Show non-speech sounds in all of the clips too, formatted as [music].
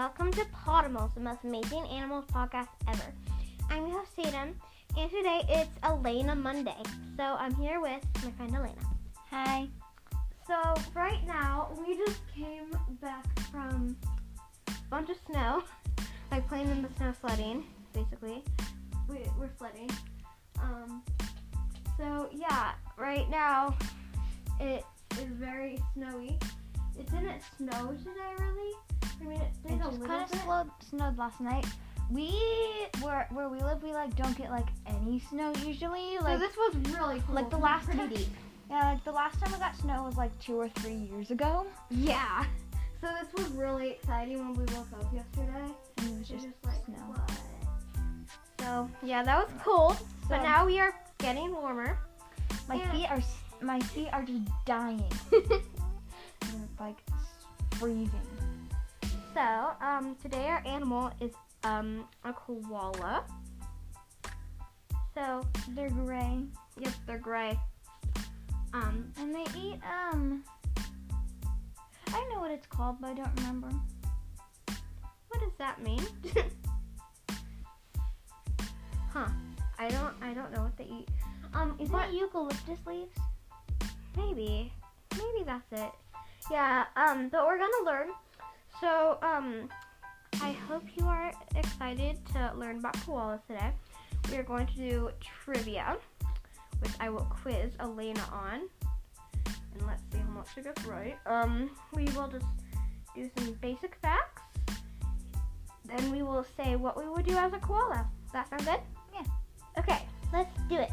welcome to Podimals, the most amazing animals podcast ever. I'm your host, Tatum, and today it's Elena Monday. So I'm here with my friend Elena. Hi. So right now, we just came back from a bunch of snow, [laughs] like playing in the snow sledding, basically. We, we're sledding. Um, so yeah, right now it is very snowy. It didn't snow today, really. I mean, it did It just kind of slowed, snowed last night. We where where we live, we like don't get like any snow usually. so Like this was really cool. like the last pretty deep. [laughs] yeah, like the last time we got snow was like two or three years ago, Yeah. So this was really exciting when we woke up yesterday. and it was just, just like snow. what? So yeah, that was cool. But now we are getting warmer. My Yeah. feet are my feet are just dying. [laughs] They're, like freezing. So um, today our animal is um a koala. So They're gray, yep, they're gray. Um, and they eat um. I know what it's called, but I don't remember. what does that mean? [laughs] huh? I don't. I don't know what they eat. Um, Isn't what- it eucalyptus leaves? Maybe. Maybe that's it. Yeah, um, but we're gonna learn. So, um, I hope you are excited to learn about koalas today. We are going to do trivia, which I will quiz Elena on. And let's see how much she gets right. Um, we will just do some basic facts. Then we will say what we would do as a koala. That sound good? Yeah. Okay, let's do it.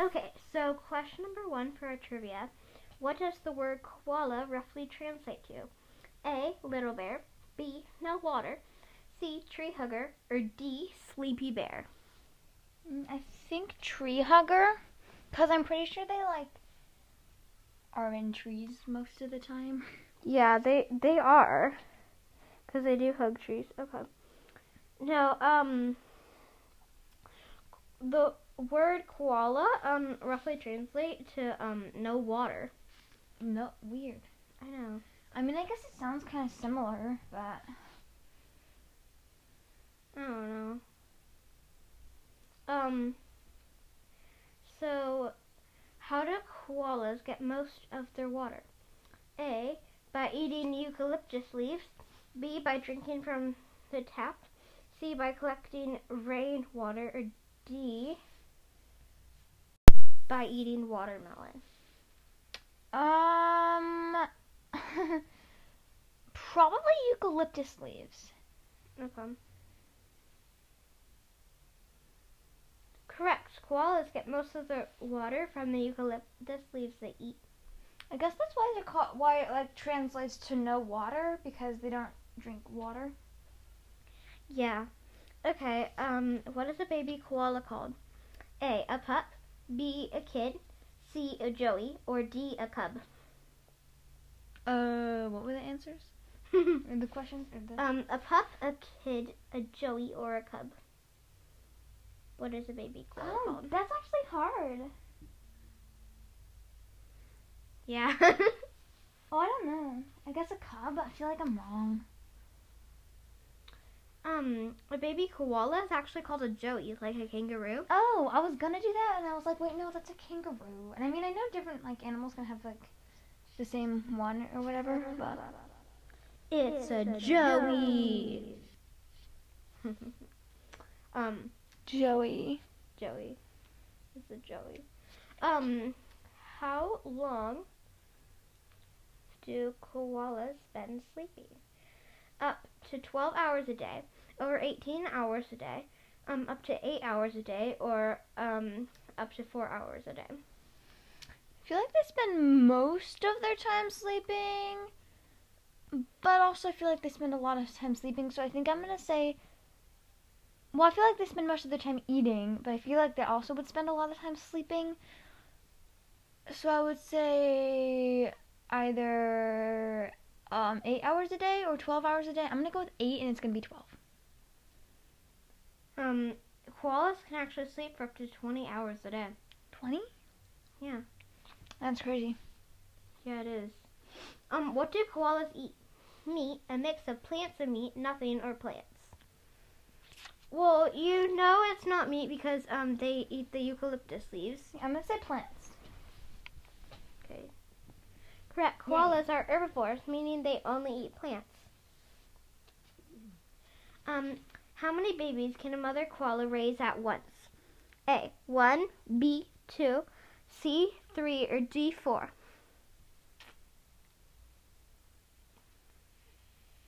Okay, so question number one for our trivia. What does the word koala roughly translate to? A. Little bear. B. No water. C. Tree hugger. Or D. Sleepy bear. Mm, I think tree hugger, cause I'm pretty sure they like are in trees most of the time. Yeah, they they are, because they do hug trees. Okay. No, um, the word koala um roughly translate to um no water. No, weird. I know. I mean, I guess it sounds kind of similar, but I don't know. Um. So, how do koalas get most of their water? A. By eating eucalyptus leaves. B. By drinking from the tap. C. By collecting rainwater. Or D. By eating watermelon. Um, [laughs] probably eucalyptus leaves. Okay. Correct. Koalas get most of their water from the eucalyptus leaves they eat. I guess that's why they're called. Why it like translates to no water because they don't drink water. Yeah. Okay, um, what is a baby koala called? A, a pup, B, a kid, C, a joey, or D, a cub? Uh, what were the answers? [laughs] The questions? The... um, a pup, a kid, a joey, or a cub? What is a baby koala oh, called? that's actually hard. Yeah. [laughs] Oh, I don't know. I guess a cub. I feel like I'm wrong. Um, a baby koala is actually called a joey, like a kangaroo. Oh, I was gonna do that, and I was like, wait, no, that's a kangaroo. And I mean, I know different like animals can have like the same one or whatever, but It's a a joey. [laughs] um, Joey. Joey. It's a Joey. Um, how long do koalas spend sleeping? Up to 12 hours a day, over 18 hours a day, um, up to 8 hours a day, or um, up to 4 hours a day. I feel like they spend most of their time sleeping, but also I feel like they spend a lot of time sleeping. So I think I'm gonna say. Well, I feel like they spend most of their time eating, but I feel like they also would spend a lot of time sleeping. So I would say either um, eight hours a day or twelve hours a day. I'm gonna go with eight, and it's gonna be twelve. Um, koalas can actually sleep for up to 20 hours a day. Twenty? Yeah. That's crazy. Yeah, it is. Um, what do koalas eat? Meat, a mix of plants and meat, nothing, or plants. Well, you know it's not meat because um they eat the eucalyptus leaves. I'm gonna say plants. Okay. Correct. Koalas are herbivores, meaning they only eat plants. Um, how many babies can a mother koala raise at once? A. One. B. Two. C. Three. Or D. Four.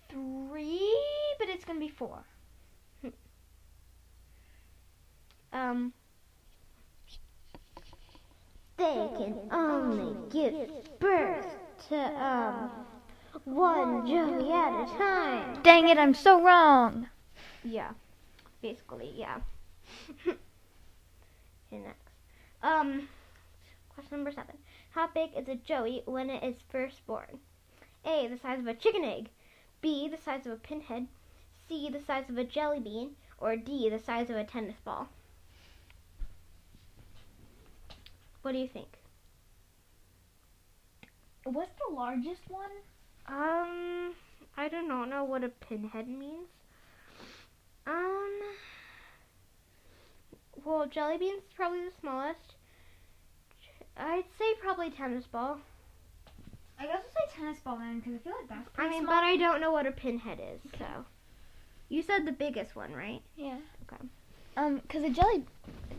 Three, but it's gonna be four. Um, they can only give birth to um one joey at a time. Dang it, I'm so wrong. Yeah, basically, yeah. [laughs] okay, next. Um, question number seven. How big is a joey when it is first born? A. The size of a chicken egg. B. The size of a pinhead. C. The size of a jelly bean. Or D. The size of a tennis ball. What do you think? What's the largest one? Um, I do not know what a pinhead means. Um, well, jelly bean's probably the smallest. I'd say probably tennis ball. I guess I'll say tennis ball then, because I feel like that's pretty I mean, small. but I don't know what a pinhead is. So, you said the biggest one, right? yeah. Okay. Um, because a jelly,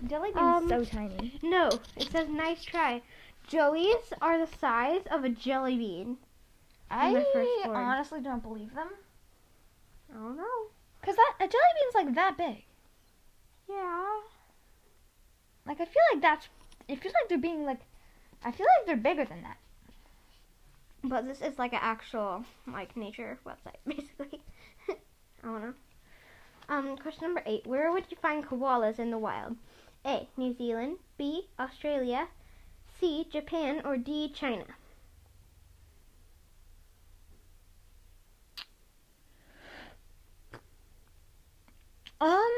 jelly bean's Um, so tiny. No, it says nice try. Joey's are the size of a jelly bean. I honestly don't believe them. I don't know. Cause that a jelly bean's like that big. Yeah. Like I feel like that's. It feels like they're being like. I feel like they're bigger than that. But this is like an actual like nature website, [laughs] basically. I don't know. Um, question number eight: Where would you find koalas in the wild? A. New Zealand. B. Australia. C. Japan. Or D. China. Um.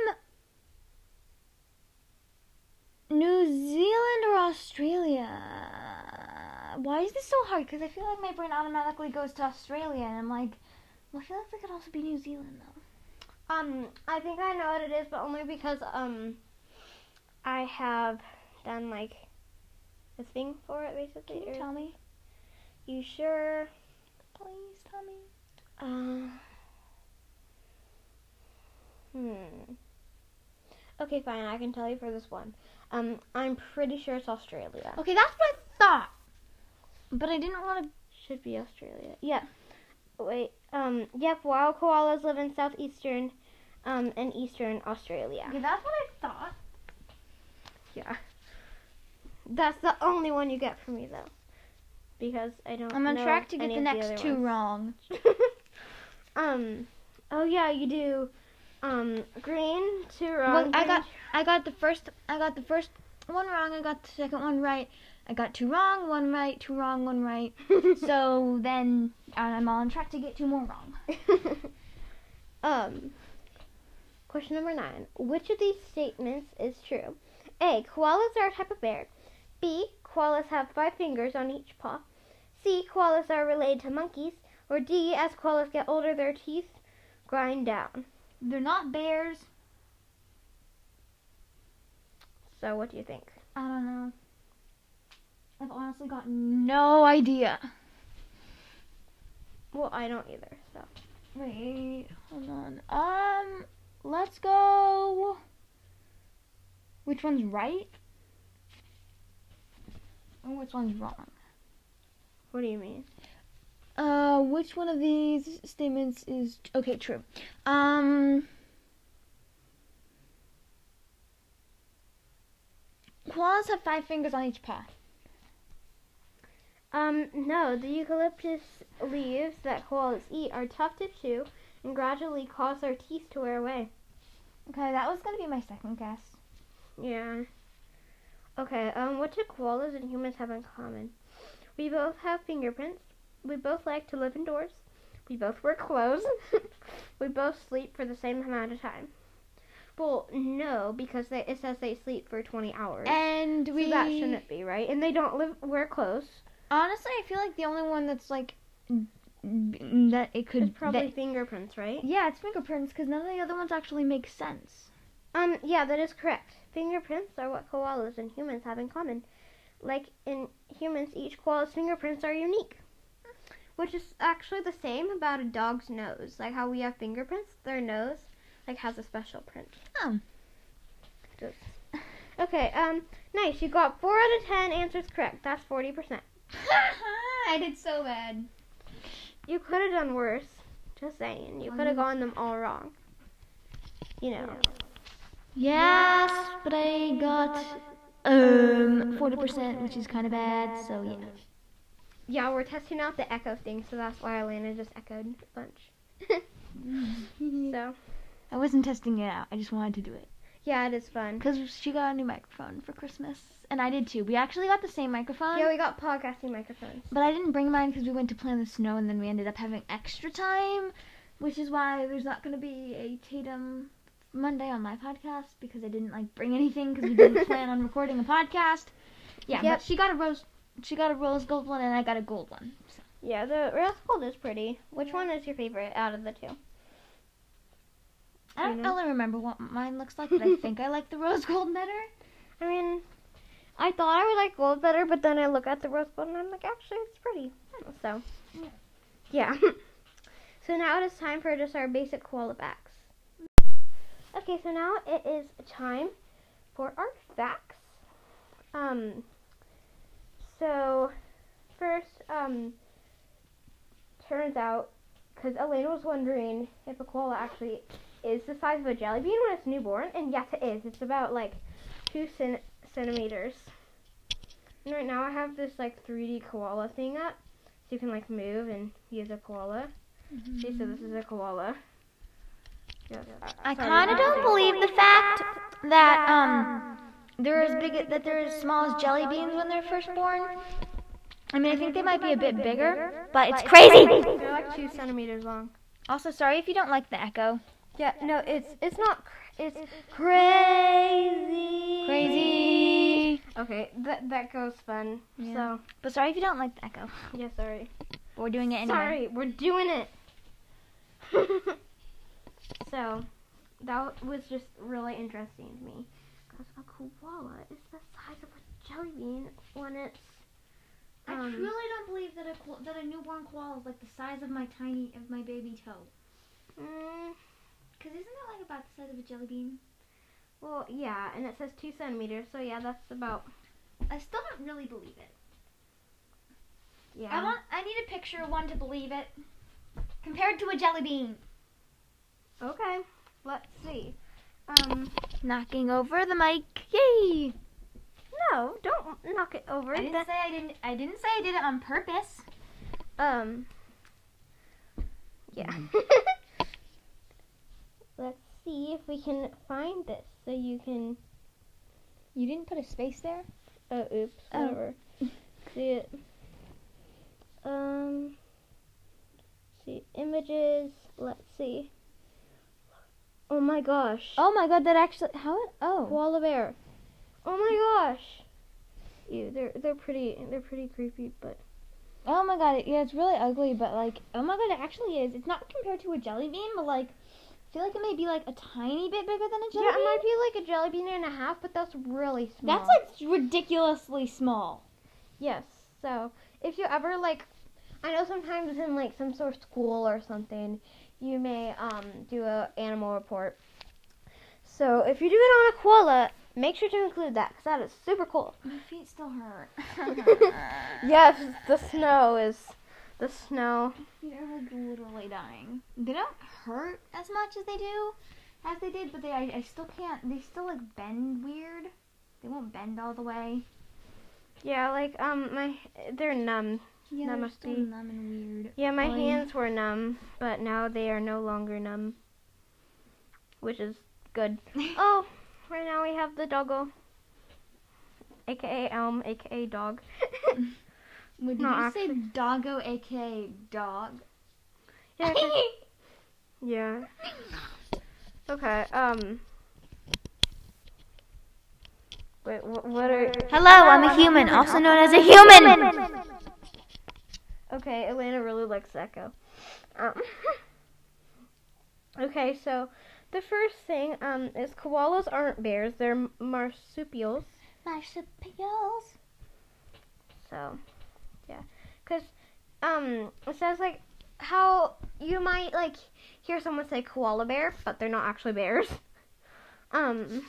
New Zealand or Australia? Why is this so hard? Because I feel like my brain automatically goes to Australia, and I'm like, well, I feel like it could also be New Zealand though. Um, I think I know what it is, but only because um, I have done like a thing for it, basically. Can you tell me, You sure? please? Tell me. Uh, hmm. Okay, fine. I can tell you for this one. Um, I'm pretty sure it's Australia. Okay, that's what I thought, but I didn't want to. Should be Australia. Yeah. Wait. Um. Yep. Wild koalas live in southeastern, um, and eastern Australia. Okay, that's what I thought. Yeah. That's the only one you get from me though, because I don't. I'm on track to get the next other two ones. wrong. [laughs] um. Oh yeah, you do. Um. Green two wrong. Well, I got I got the first I got the first one wrong. I got the second one right. I got two wrong, one right, two wrong, one right. [laughs] so then I'm on track to get two more wrong. [laughs] um, question number nine. Which of these statements is true? A. Koalas are a type of bear. B. Koalas have five fingers on each paw. C. Koalas are related to monkeys. Or D. As koalas get older, their teeth grind down. They're not bears. So, what do you think? I don't know. I've honestly got no idea. Well, I don't either. So, Wait, hold on. Um, let's go. Which one's right? And which one's wrong? what do you mean? Uh, which one of these statements is okay? True. Um, koalas have five fingers on each paw. Um, no, the eucalyptus leaves that koalas eat are tough to chew and gradually cause their teeth to wear away. Okay, that was gonna be my second guess. Yeah. Okay, um, what do koalas and humans have in common? We both have fingerprints. We both like to live indoors. We both wear clothes. [laughs] we both sleep for the same amount of time. Well, no, because they, it says they sleep for 20 hours. And we. so that shouldn't be, right? And they don't live wear clothes. honestly, I feel like the only one that's like that it could. It's probably that- fingerprints, right? yeah, it's fingerprints because none of the other ones actually make sense. Um, yeah, that is correct. Fingerprints are what koalas and humans have in common. Like in humans, each koala's fingerprints are unique. Which is actually the same about a dog's nose. Like how we have fingerprints, their nose like has a special print. Oh. Okay, um, nice. You got four out of ten answers correct. That's forty percent. [laughs] I did so bad. You could have done worse. Just saying. You could have gotten them all wrong. You know. Yes, but I got um forty percent, which is kind of bad. So yeah. Yeah, we're testing out the echo thing, so that's why Elena just echoed a bunch. [laughs] so, I wasn't testing it out. I just wanted to do it yeah, it is fun. because she got a new microphone for Christmas, and I did too. We actually got the same microphone. Yeah, we got podcasting microphones. But I didn't bring mine because we went to play in the snow and then we ended up having extra time, which is why there's not going to be a Tatum Monday on my podcast because I didn't like bring anything because we didn't [laughs] plan on recording a podcast. Yeah, Yep. but she got a rose, she got a rose gold one and I got a gold one. So. Yeah, the rose gold is pretty. Which one is your favorite out of the two? I don't You know? really remember what mine looks like, but I think I [laughs] like the rose gold better. I mean, I thought I would like gold better, but then I look at the rose gold and I'm like, actually, it's pretty. So, yeah. [laughs] so now it is time for just our basic koala facts. Okay, so now it is time for our facts. Um, so first, um, turns out, because Elena was wondering if a koala actually is the size of a jelly bean when it's newborn, and yes, it is. It's about like two cen- centimeters. And right now I have this like 3D koala thing up, so you can like move and use a koala. See, so this is a koala. Yes, I kind of don't believe the fact that um they're as big that they're as small as jelly beans when they're first born. I mean, I think they might be a bit bigger, but it's crazy. They're like two centimeters long. Also, sorry if you don't like the echo. Yeah, no, it's it's not. It's crazy. Crazy. Okay, that that goes fun. Yeah. But sorry if you don't like the echo. Yeah, sorry. We're doing it anyway. Sorry, we're doing it. [laughs] so that was just really interesting to me because a koala is the size of a jelly bean when it's. Um, I truly don't believe that a that a newborn koala is like the size of my tiny of my baby toe. mm, Cause isn't that like about the size of a jelly bean? well, yeah, and it says two centimeters, so yeah, that's about. I still don't really believe it. Yeah. I want. I need a picture of one to believe it. Compared to a jelly bean. Okay, let's see. Um, Knocking over the mic. Yay! no, don't knock it over. I didn't That- say I didn't. I didn't say I did it on purpose. Um. Yeah. [laughs] Let's see if we can find this so you can. You didn't put a space there. Oh, oops. Oh. Whatever. [laughs] see it. Um. See images. Let's see. Oh my gosh. Oh my god! That actually. How? It, oh. Koala bear. Oh my gosh. Ew, they're they're pretty they're pretty creepy, but Oh my god! It, yeah, it's really ugly, but like, oh my god, it actually is. It's not compared to a jelly bean, but like, I feel like it may be like a tiny bit bigger than a jelly yeah, it might be like a jelly bean and a half, but that's really small. That's like ridiculously small. Yes. So if you ever like, I know sometimes in like some sort of school or something, you may um do a animal report. So if you do it on a koala, make sure to include that because that is super cool. My feet still hurt. [laughs] Yes, the snow is the snow. They're like literally dying. They don't hurt as much as they do, as they did, but they I, I still can't. They still like bend weird. They won't bend all the way. Yeah, like um my they're numb. Yeah, That must still be- numb and weird. Yeah, my Oy. hands were numb, but now they are no longer numb, which is good. [laughs] Oh, right now we have the doggo, aka Elm, aka dog. [laughs] Would did No, you say doggo, aka dog? yeah. 'cause- [laughs] yeah. Okay. Um. Wait. Wh- what are? Hello, I'm a human, also known as a human. Okay, Elena really likes Echo. Um, [laughs] okay, so the first thing um, is koalas aren't bears; they're marsupials. Marsupials. So, yeah, because um, it says like how you might like hear someone say koala bear, but they're not actually bears. [laughs] Um.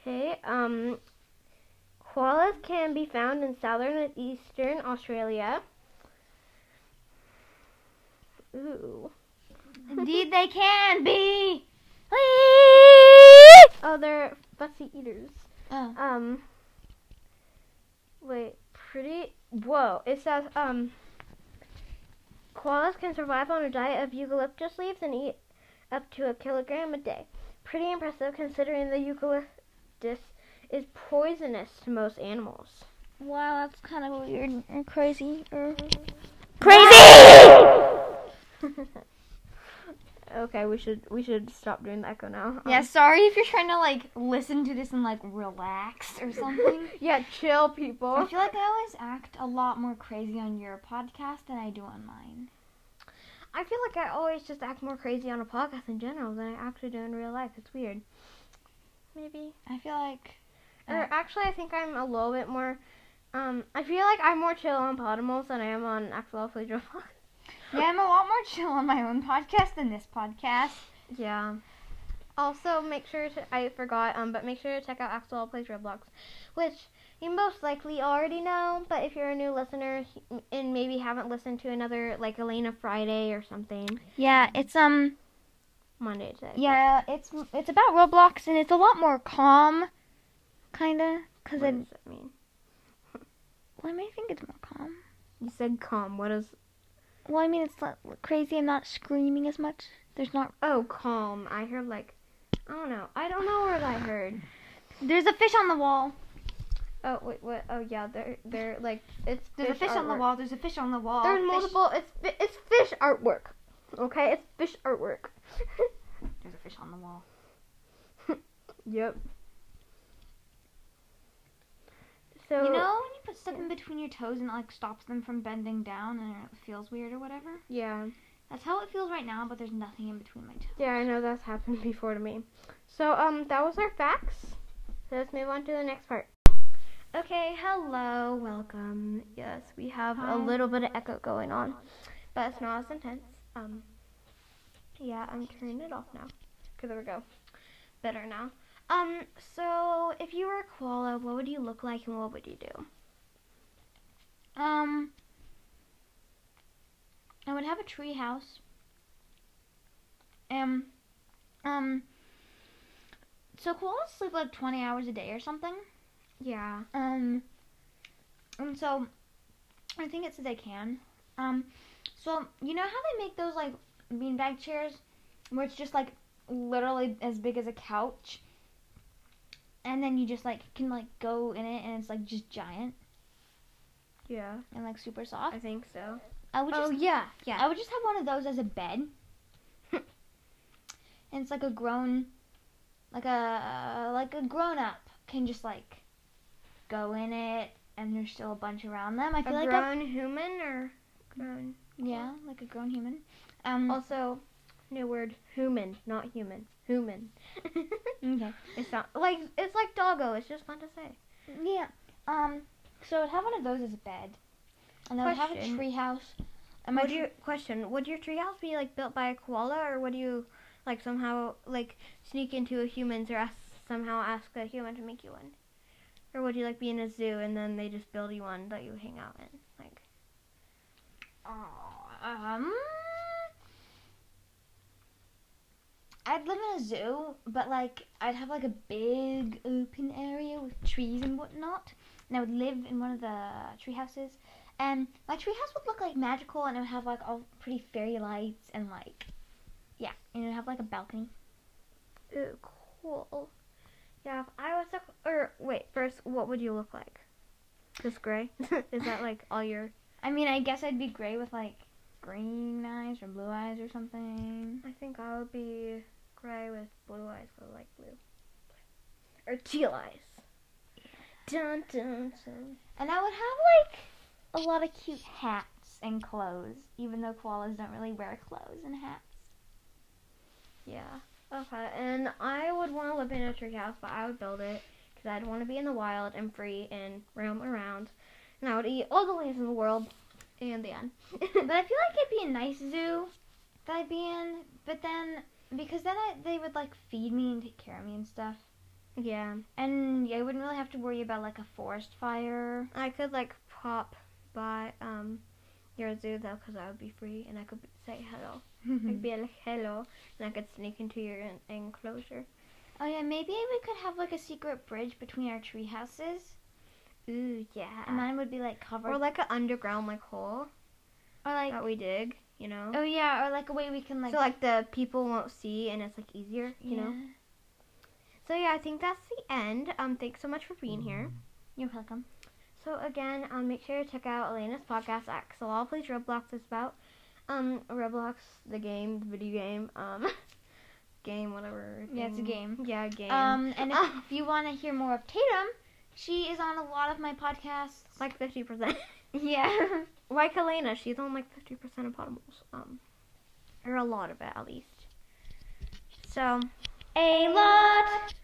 Okay. Um. Koalas can be found in southern and eastern Australia. Ooh. Indeed, they can be. Oh, they're fussy eaters. Oh. Um. Wait, pretty. Whoa! It says um. Koalas can survive on a diet of eucalyptus leaves and eat up to a kilogram a day. Pretty impressive considering the eucalyptus is poisonous to most animals. Wow, that's kind of weird and crazy. Or [laughs] okay, we should we should stop doing the echo now. Um, Yeah, sorry if you're trying to like listen to this and like relax or something. [laughs] yeah, chill, people. I feel like I always act a lot more crazy on your podcast than I do on mine. I feel like I always just act more crazy on a podcast in general than I actually do in real life. It's weird. Maybe. I feel like Or actually, I think I'm a little bit more. Um, I feel like I'm more chill on Podimals than I am on Axel Playdraw. yeah, I'm a lot more chill on my own podcast than this podcast. yeah. Also, make sure to. I forgot. Um, but make sure to check out Axel Plays Roblox, which you most likely already know. But if you're a new listener and maybe haven't listened to another like Elena Friday or something, Yeah, it's um Monday today. yeah, it's it's about Roblox and it's a lot more calm, kinda, cause What it. does that mean? [laughs] Well, I may think it's more calm. You said calm. What is? Well, I mean it's not crazy. I'm not screaming as much. There's not. Oh, calm. I heard like. I don't know. I don't know what I heard. There's a fish on the wall. Oh wait, what? Oh yeah, they're they're like it's. There's a fish on the wall. There's a fish on the wall. There's Fish- multiple. It's it's fish artwork. Okay, it's fish artwork. [laughs] There's a fish on the wall. [laughs] yep. So You know when you put stuff in between your toes and it like stops them from bending down and it feels weird or whatever? Yeah, That's how it feels right now, but there's nothing in between my toes. yeah, I know that's happened [laughs] before to me. So um, that was our facts. So let's move on to the next part. Okay, hello, welcome. Yes, we have Hi. a little bit of echo going on, but it's not as intense. Um, yeah, I'm turning it off now. Okay, there we go. Better now. Um, so if you were a koala, what would you look like and what would you do? Um, I would have a tree house. Um, um, so koalas sleep like 20 hours a day or something. Yeah. Um, and so I think it said they can. Um, so you know how they make those like beanbag chairs where it's just like literally as big as a couch, and then you just like can like go in it and it's like just giant Yeah, and like super soft. I think so. I would just Oh yeah, yeah. I would just have one of those as a bed. [laughs] and it's like a grown like a like a grown up can just like go in it and there's still a bunch around them. I feel like I, grown human or grown? yeah, like a grown human. Um Also, new word, human, not human. Human. okay. [laughs] it's not like it's like doggo. It's just fun to say. Yeah. Um so I'd have one of those as a bed. And then I would have a Question. tree house. And my would your question? Would your treehouse be like built by a koala, or would you like somehow like sneak into a human's or ask, somehow ask a human to make you one? Or would you like be in a zoo and then they just build you one that you hang out in? Like um I'd live in a zoo, but like I'd have like a big open area with trees and whatnot, and I would live in one of the tree houses. And my tree house would look like magical, and it would have like all pretty fairy lights and like, yeah, and it would have like a balcony. Ooh, cool. Yeah, if I was a, or wait, first, what would you look like? Just gray? [laughs] Is that like all your? I mean, I guess I'd be gray with like green eyes or blue eyes or something. I think I would be gray with blue eyes, but like blue. Or teal eyes. Dun, dun, dun. And I would have like a lot of cute hats and clothes, even though koalas don't really wear clothes and hats. Yeah. Okay. And I would want to live in a tree house, but I would build it because I'd want to be in the wild and free and roam around. And I would eat all the leaves in the world. And the end. [laughs] but I feel like it'd be a nice zoo that I'd be in. But then, because then I, they would like feed me and take care of me and stuff. yeah. And I wouldn't really have to worry about like a forest fire. I could like pop by um your zoo though, because I would be free and I could say hello. [laughs] I'd be like hello, and I could sneak into your en- enclosure. oh yeah, maybe we could have like a secret bridge between our tree houses. Ooh yeah. And mine would be like covered. or like an underground like hole or like that we dig, you know. oh yeah, or like a way we can like so like the people won't see and it's like easier, you know. Yeah. So yeah, I think that's the end. Um, thanks so much for being here. You're welcome. So again, um, make sure to check out Elena's podcast at All Plays Roblox. It's about um Roblox, the game, the video game, um, [laughs] game, whatever. Yeah, it's a game. Yeah, game. Um, and if, if [laughs] you want to hear more of Tatum, she is on a lot of my podcasts. like fifty percent. [laughs] Yeah. Like Elena, she's on like fifty percent of Podimals. Um, or a lot of it at least. So a lot.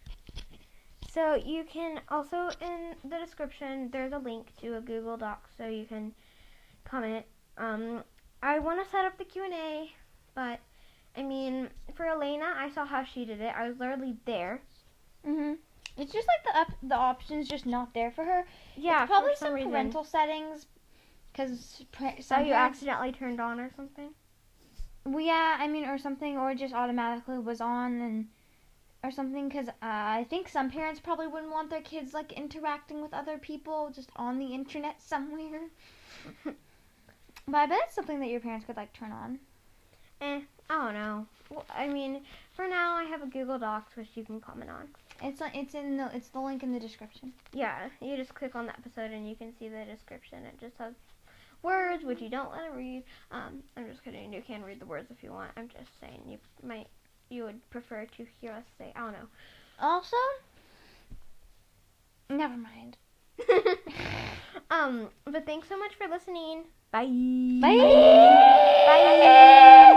So you can also in the description there's a link to a Google Doc so you can comment. Um, I want to set up the Q and A, but I mean for Elena, I saw how she did it. I was literally there. Mhm. It's just like the up, the options just not there for her. Yeah, it's probably some, some parental settings. Because So you accidentally turned on or something. Well, yeah, I mean, or something, or just automatically was on and or something. Because uh, I think some parents probably wouldn't want their kids like interacting with other people just on the internet [laughs] somewhere. but I bet it's something that your parents could like turn on. Eh, I don't know. Well, I mean, for now I have a Google Docs which you can comment on. It's it's in the it's the link in the description. Yeah, you just click on the episode and you can see the description. It just has words which you don't want to read. Um, I'm just kidding. You can read the words if you want. I'm just saying you might you would prefer to hear us say. I don't know. Also, never mind. [laughs] um, but thanks so much for listening. Bye. Bye. Bye.